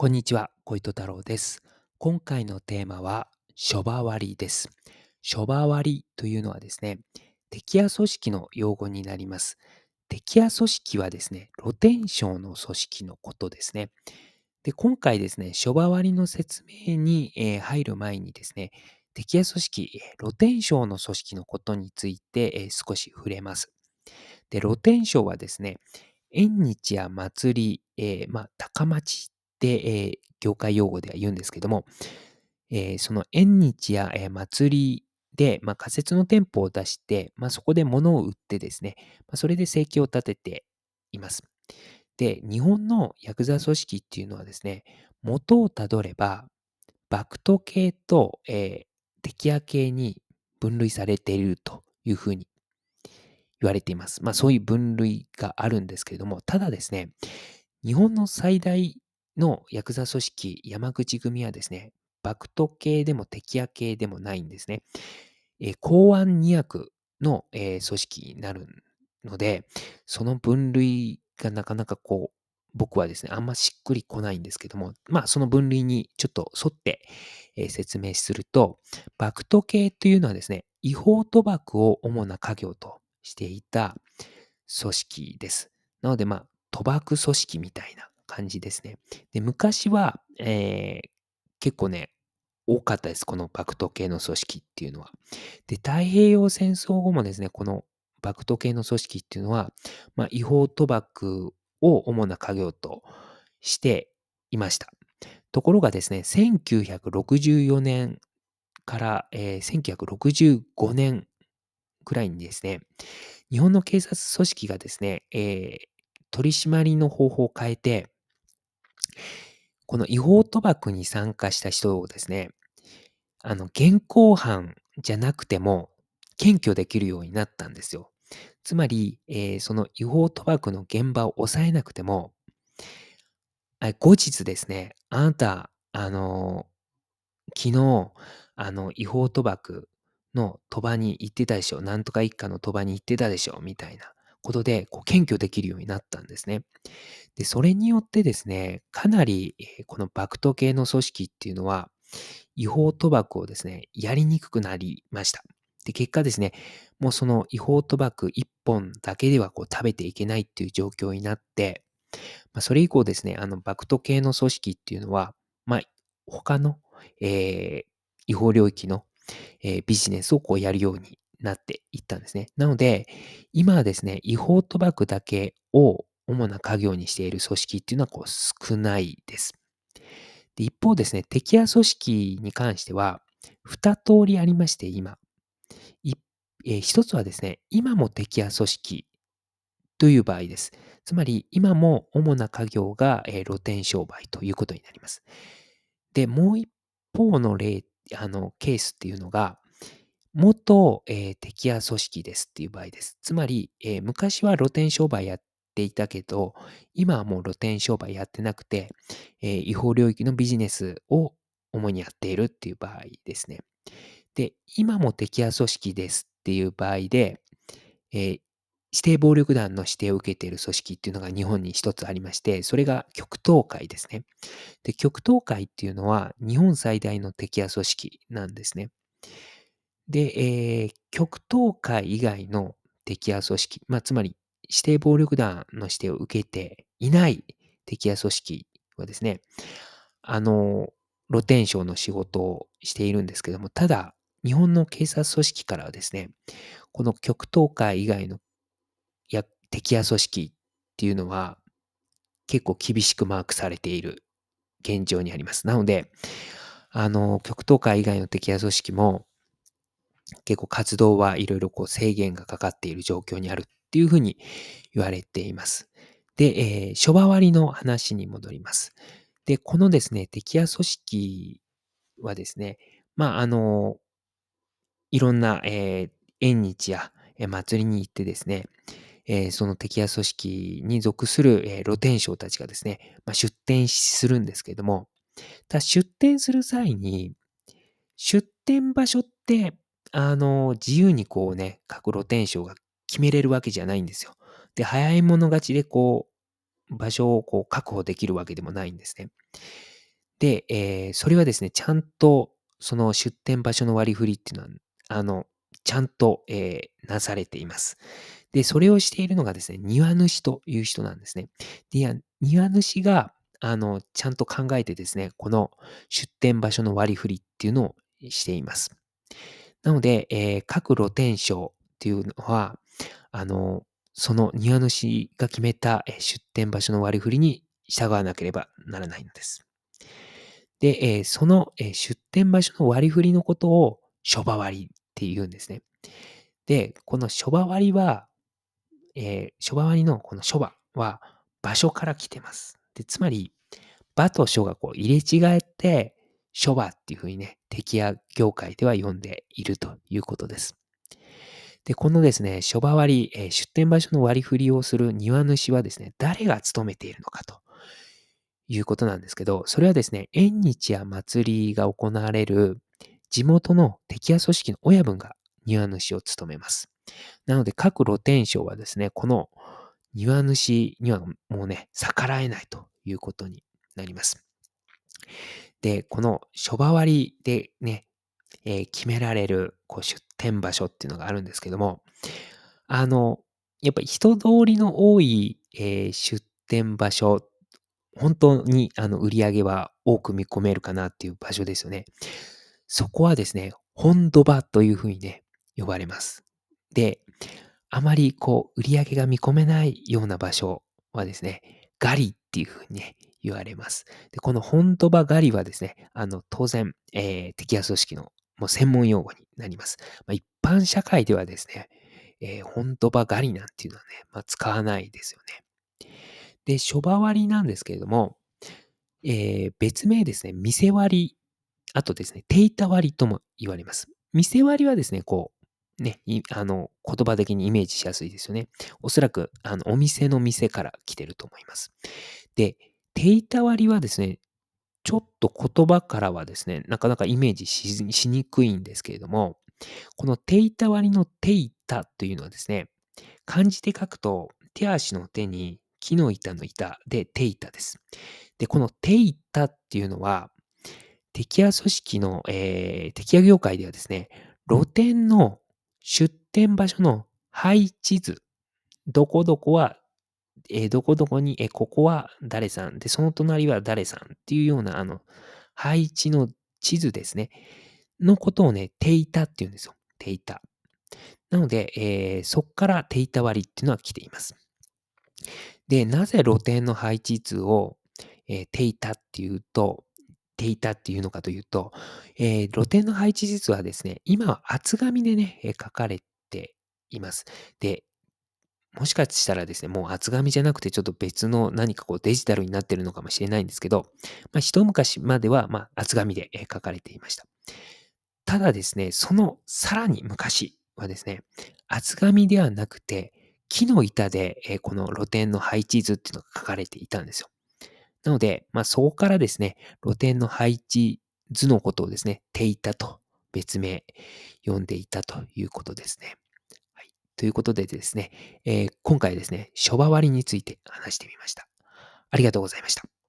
こんにちは、小糸太郎です。今回のテーマは、諸場割りです。諸場割りというのはですね、敵屋組織の用語になります。敵屋組織はですね、露天商の組織のことですね。で、今回ですね、諸場割りの説明に、え入る前にですね、敵屋組織、露天商の組織のことについて、え少し触れます。で、露天商はですね、縁日や祭り、えーまあ、高町て、えー業界用語では言うんですけども、えーその縁日や、えー祭りで、まあ、仮設の店舗を出して、まあ、そこで物を売ってですね、まあ、それで生計を立てています。で、日本のヤクザ組織っていうのはですね、元をたどれば、バクト系と、えー、テキヤ系に分類されているというふうに言われています。まあそういう分類があるんですけれども、ただですね、日本の最大のヤクザ組織、山口組はですね、バクト系でもテキヤ系でもないんですね。えー公安二役の、えー組織になるので、その分類がなかなかこう、僕はですね、あんましっくりこないんですけども、まあその分類にちょっと沿って、えー説明すると、バクト系というのはですね、違法賭博を主な家業としていた組織です。なので、まあ、賭博組織みたいな感じですね。で、昔は、えー結構ね、多かったです。このバクト系の組織っていうのは。で、太平洋戦争後もですね、このバクト系の組織っていうのは、まあ、違法賭博を主な家業としていました。ところがですね、1964年から、えー1965年くらいにですね、日本の警察組織がですね、えー取り締まりの方法を変えて、この違法賭博に参加した人をですね、あの、現行犯じゃなくても検挙できるようになったんですよ。つまり、えーその違法賭博の現場を抑えなくても、後日ですね、あなた、あの昨日、あの、違法賭博の賭場に行ってたでしょ。なんとか一家の賭場に行ってたでしょ。みたいなことで、こう、検挙できるようになったんですね。で、それによってですね、かなり、このバクト系の組織っていうのは、違法賭博をですね、やりにくくなりました。で、結果ですね、もうその違法賭博一本だけではこう食べていけないっていう状況になって、まあ、それ以降ですね、あの、バクト系の組織っていうのは、まあ、他の、えー違法領域の、えービジネスをこうやるようになっていったんですね。なので、今はですね、違法賭博だけを主な家業にしている組織っていうのはこう少ないです。で一方ですね、敵屋組織に関しては、二通りありまして、今。えー一つはですね、今も敵屋組織という場合です。つまり、今も主な家業が、えー露天商売ということになります。で、もう一方の例、あの、ケースっていうのが、元、えー敵屋組織ですっていう場合です。つまり、えー昔は露天商売やっていたけど、今はもう露天商売やってなくて、えー違法領域のビジネスを主にやっているっていう場合ですね。で、今も敵屋組織ですっていう場合で、え指定暴力団の指定を受けている組織っていうのが日本に一つありまして、それが極東会ですね。で、極東会っていうのは日本最大の敵屋組織なんですね。で、えー極東会以外の敵屋組織、まあ、つまり指定暴力団の指定を受けていない敵屋組織はですね、あの、露天商の仕事をしているんですけども、ただ、日本の警察組織からはですね、この極東会以外のや敵屋組織っていうのは結構厳しくマークされている現状にあります。なので、あの、極東会以外の敵屋組織も結構活動はいろいろこう制限がかかっている状況にあるっていうふうに言われています。で、えー諸場割りの話に戻ります。で、このですね、敵屋組織はですね、まあ、あの、いろんな、えー縁日や、えー祭りに行ってですね、えーその敵屋組織に属する、えー露天商たちがですね、まあ、出店するんですけれども、ただ出店する際に、出店場所って、あの、自由にこうね、各露天商が決めれるわけじゃないんですよ。で、早い者勝ちでこう、場所をこう確保できるわけでもないんですね。で、えーそれはですね、ちゃんとその出店場所の割り振りっていうのは、あの、ちゃんと、えーなされています。で、それをしているのがですね、庭主という人なんですね。で、庭主が、あの、ちゃんと考えてですね、この出店場所の割り振りっていうのをしています。なので、えー各露店商っていうのは、あの、その庭主が決めた出店場所の割り振りに従わなければならないのです。で、えーその出店場所の割り振りのことを諸場割りって言うんですね。で、この諸場割りは、えー、諸場割りのこの諸場は場所から来てます。で、つまり、場と書がこう入れ違えて、諸場っていうふうにね、敵や業界では呼んでいるということです。で、このですね、諸場割、え出店場所の割り振りをする庭主はですね、誰が務めているのかということなんですけど、それはですね、縁日や祭りが行われる地元の敵や組織の親分が庭主を務めます。なので、各露天商はですね、この庭主にはもうね、逆らえないということになります。で、この諸場割りでね、えー決められるこう出店場所っていうのがあるんですけども、あの、やっぱり人通りの多い、えー出店場所、本当にあの売り上げは多く見込めるかなっていう場所ですよね。そこはですね、本土場というふうにね、呼ばれます。で、あまりこう売り上げが見込めないような場所はですね、ガリっていうふうにね、言われます。で、この本土場ガリはですね、あの、当然、えー敵や組織のもう専門用語になります。まあ、一般社会ではですね、えー本土場ガリなんていうのはね、まあ、使わないですよね。で、諸場割りなんですけれども、えー別名ですね、店割り、あとですね、手板割りとも言われます。店割りはですね、こう、ね、あの、言葉的にイメージしやすいですよね。おそらく、あの、お店の店から来てると思います。で、手板割りはですね、ちょっと言葉からはですね、なかなかイメージしにくいんですけれども、この手板割りの手板というのはですね、漢字で書くと、手足の手に木の板の板で手板です。で、この手板っていうのは、敵屋組織の、えー、敵屋業界ではですね、露店の出店場所の配置図、どこどこは、えーどこどこに、えーここは誰さんで、その隣は誰さんっていうような、あの、配置の地図ですね、のことをね、手板って言うんですよ。手板。なので、えーそこから手板割っていうのは来ています。で、なぜ露店の配置図を、えー手板っていうと、手板っていうのかというと、えー露店の配置図はですね、今は厚紙でね、えー書かれています。で、もしかしたらですね、もう厚紙じゃなくてちょっと別の何かこうデジタルになってるのかもしれないんですけど、まあ、一昔まではま厚紙で書かれていました。ただですね、そのさらに昔はですね、厚紙ではなくて、木の板でこの露店の配置図っていうのが書かれていたんですよ。なので、まあ、そこからですね、露店の配置図のことをですね、手板と別名呼んでいたということですね。ということでですね、えー今回ですね、諸場割について話してみました。ありがとうございました。